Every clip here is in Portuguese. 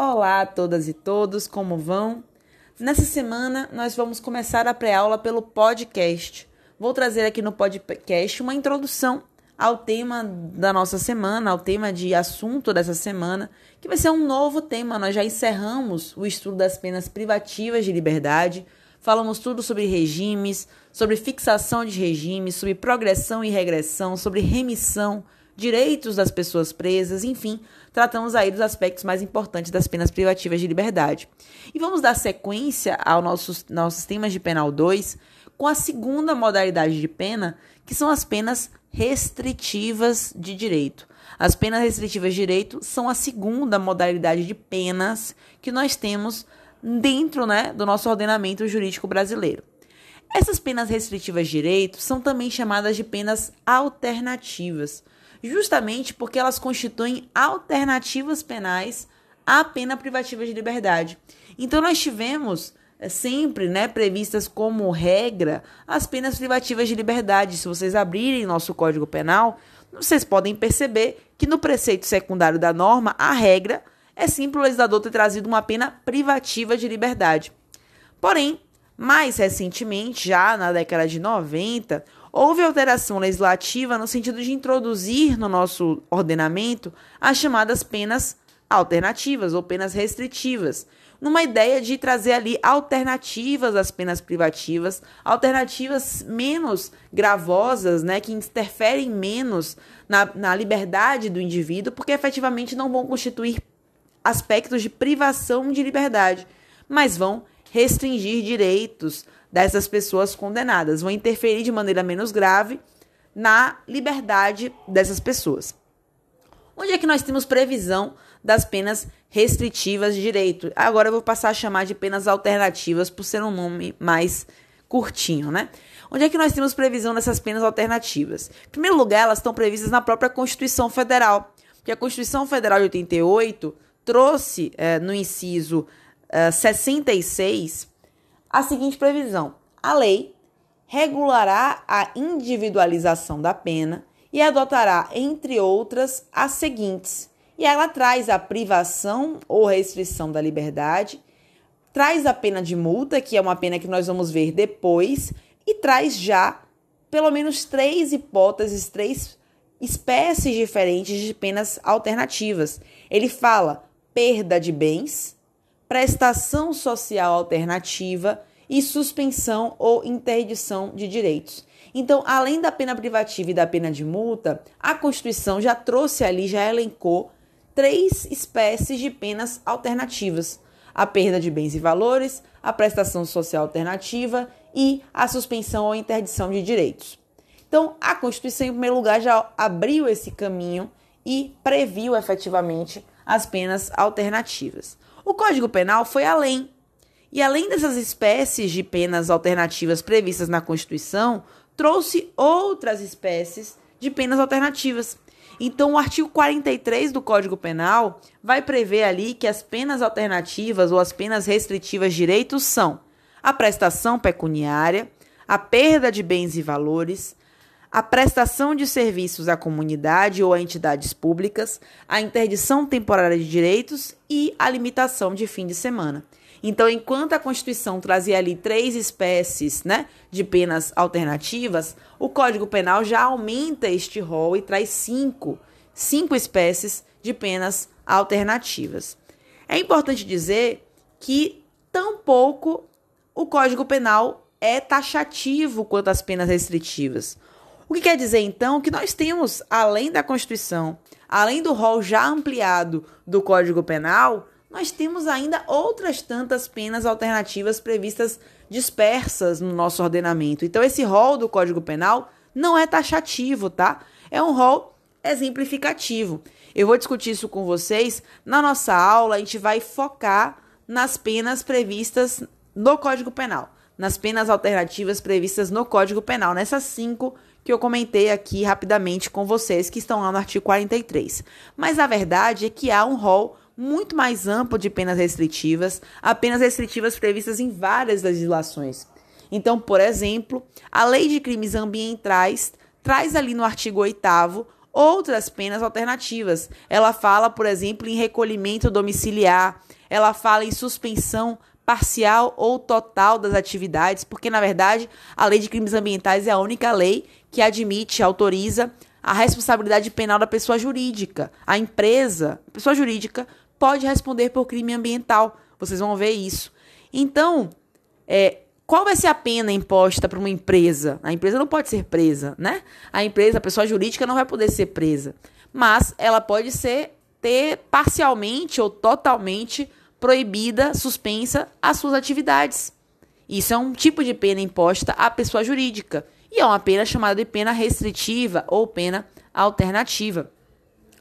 Olá a todas e todos, como vão? Nessa semana nós vamos começar a pré-aula pelo podcast. Vou trazer aqui no podcast uma introdução ao tema da nossa semana, ao tema de assunto dessa semana, que vai ser um novo tema. Nós já encerramos o estudo das penas privativas de liberdade, falamos tudo sobre regimes, sobre fixação de regimes, sobre progressão e regressão, sobre remissão direitos das pessoas presas, enfim, tratamos aí dos aspectos mais importantes das penas privativas de liberdade. E vamos dar sequência ao nosso, nossos temas de penal 2 com a segunda modalidade de pena, que são as penas restritivas de direito. As penas restritivas de direito são a segunda modalidade de penas que nós temos dentro né, do nosso ordenamento jurídico brasileiro. Essas penas restritivas de direito são também chamadas de penas alternativas justamente porque elas constituem alternativas penais à pena privativa de liberdade. Então nós tivemos é, sempre, né, previstas como regra as penas privativas de liberdade. Se vocês abrirem nosso Código Penal, vocês podem perceber que no preceito secundário da norma, a regra é sempre o legislador ter trazido uma pena privativa de liberdade. Porém, mais recentemente, já na década de 90, houve alteração legislativa no sentido de introduzir no nosso ordenamento as chamadas penas alternativas ou penas restritivas, numa ideia de trazer ali alternativas às penas privativas, alternativas menos gravosas, né, que interferem menos na, na liberdade do indivíduo, porque efetivamente não vão constituir aspectos de privação de liberdade, mas vão restringir direitos dessas pessoas condenadas, vão interferir de maneira menos grave na liberdade dessas pessoas. Onde é que nós temos previsão das penas restritivas de direito? Agora eu vou passar a chamar de penas alternativas por ser um nome mais curtinho, né? Onde é que nós temos previsão dessas penas alternativas? Em primeiro lugar, elas estão previstas na própria Constituição Federal, porque a Constituição Federal de 88 trouxe é, no inciso 66 eh, a seguinte previsão: a lei regulará a individualização da pena e adotará, entre outras, as seguintes. E ela traz a privação ou restrição da liberdade, traz a pena de multa, que é uma pena que nós vamos ver depois, e traz já pelo menos três hipóteses, três espécies diferentes de penas alternativas. Ele fala perda de bens, prestação social alternativa e suspensão ou interdição de direitos. Então, além da pena privativa e da pena de multa, a Constituição já trouxe ali, já elencou três espécies de penas alternativas: a perda de bens e valores, a prestação social alternativa e a suspensão ou interdição de direitos. Então, a Constituição, em primeiro lugar, já abriu esse caminho e previu efetivamente as penas alternativas. O Código Penal foi além. E além dessas espécies de penas alternativas previstas na Constituição, trouxe outras espécies de penas alternativas. Então, o artigo 43 do Código Penal vai prever ali que as penas alternativas ou as penas restritivas de direitos são a prestação pecuniária, a perda de bens e valores, a prestação de serviços à comunidade ou a entidades públicas, a interdição temporária de direitos e a limitação de fim de semana. Então, enquanto a Constituição trazia ali três espécies né, de penas alternativas, o Código Penal já aumenta este rol e traz cinco, cinco espécies de penas alternativas. É importante dizer que tampouco o Código Penal é taxativo quanto às penas restritivas. O que quer dizer, então, que nós temos, além da Constituição, além do rol já ampliado do Código Penal, nós temos ainda outras tantas penas alternativas previstas dispersas no nosso ordenamento. Então, esse rol do Código Penal não é taxativo, tá? É um rol exemplificativo. Eu vou discutir isso com vocês. Na nossa aula, a gente vai focar nas penas previstas no Código Penal, nas penas alternativas previstas no Código Penal, nessas cinco que eu comentei aqui rapidamente com vocês, que estão lá no artigo 43. Mas a verdade é que há um rol muito mais amplo de penas restritivas, apenas restritivas previstas em várias legislações. Então, por exemplo, a Lei de Crimes Ambientais traz ali no artigo 8 outras penas alternativas. Ela fala, por exemplo, em recolhimento domiciliar, ela fala em suspensão parcial ou total das atividades, porque na verdade a Lei de Crimes Ambientais é a única lei que admite, autoriza a responsabilidade penal da pessoa jurídica. A empresa, a pessoa jurídica, pode responder por crime ambiental. Vocês vão ver isso. Então, é, qual vai ser a pena imposta para uma empresa? A empresa não pode ser presa, né? A empresa, a pessoa jurídica não vai poder ser presa, mas ela pode ser ter parcialmente ou totalmente proibida, suspensa as suas atividades. Isso é um tipo de pena imposta à pessoa jurídica e é uma pena chamada de pena restritiva ou pena alternativa.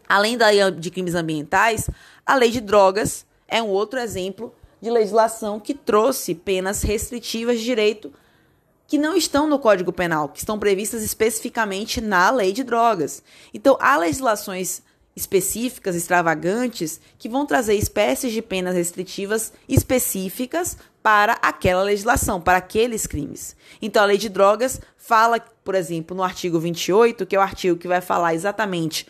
Além da lei de crimes ambientais, a lei de drogas é um outro exemplo de legislação que trouxe penas restritivas de direito que não estão no Código Penal, que estão previstas especificamente na lei de drogas. Então, há legislações específicas, extravagantes, que vão trazer espécies de penas restritivas específicas para aquela legislação, para aqueles crimes. Então, a lei de drogas fala, por exemplo, no artigo 28, que é o artigo que vai falar exatamente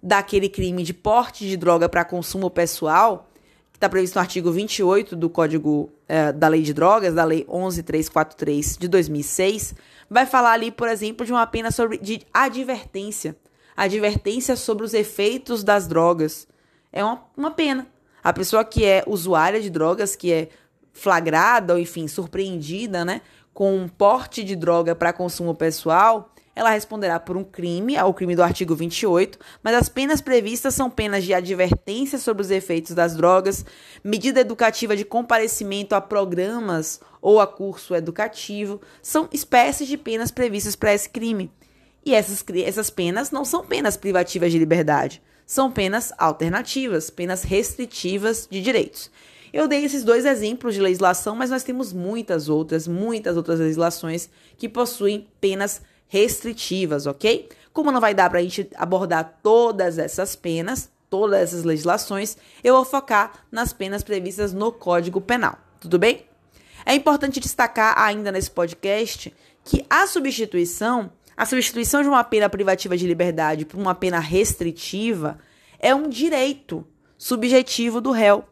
daquele crime de porte de droga para consumo pessoal, que está previsto no artigo 28 do Código é, da Lei de Drogas, da Lei 11343 de 2006, vai falar ali, por exemplo, de uma pena sobre, de advertência. Advertência sobre os efeitos das drogas. É uma, uma pena. A pessoa que é usuária de drogas, que é flagrada ou, enfim, surpreendida, né, com um porte de droga para consumo pessoal, ela responderá por um crime, ao crime do artigo 28, mas as penas previstas são penas de advertência sobre os efeitos das drogas, medida educativa de comparecimento a programas ou a curso educativo, são espécies de penas previstas para esse crime. E essas, essas penas não são penas privativas de liberdade, são penas alternativas, penas restritivas de direitos. Eu dei esses dois exemplos de legislação, mas nós temos muitas outras, muitas outras legislações que possuem penas restritivas, ok? Como não vai dar para a gente abordar todas essas penas, todas essas legislações, eu vou focar nas penas previstas no Código Penal, tudo bem? É importante destacar ainda nesse podcast que a substituição, a substituição de uma pena privativa de liberdade por uma pena restritiva é um direito subjetivo do réu.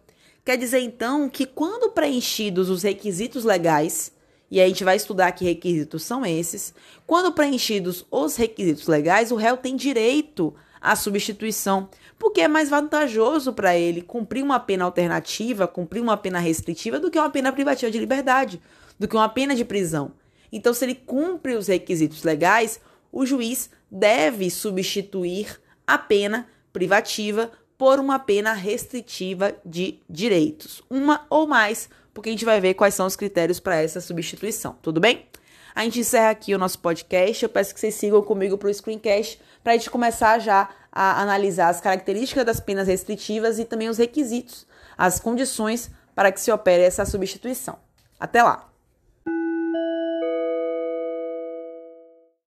Quer dizer então que quando preenchidos os requisitos legais e a gente vai estudar que requisitos são esses. Quando preenchidos os requisitos legais, o réu tem direito à substituição, porque é mais vantajoso para ele cumprir uma pena alternativa, cumprir uma pena restritiva, do que uma pena privativa de liberdade, do que uma pena de prisão. Então, se ele cumpre os requisitos legais, o juiz deve substituir a pena privativa por uma pena restritiva de direitos, uma ou mais porque a gente vai ver quais são os critérios para essa substituição, tudo bem? A gente encerra aqui o nosso podcast. Eu peço que vocês sigam comigo para o screencast para a gente começar já a analisar as características das penas restritivas e também os requisitos, as condições para que se opere essa substituição. Até lá!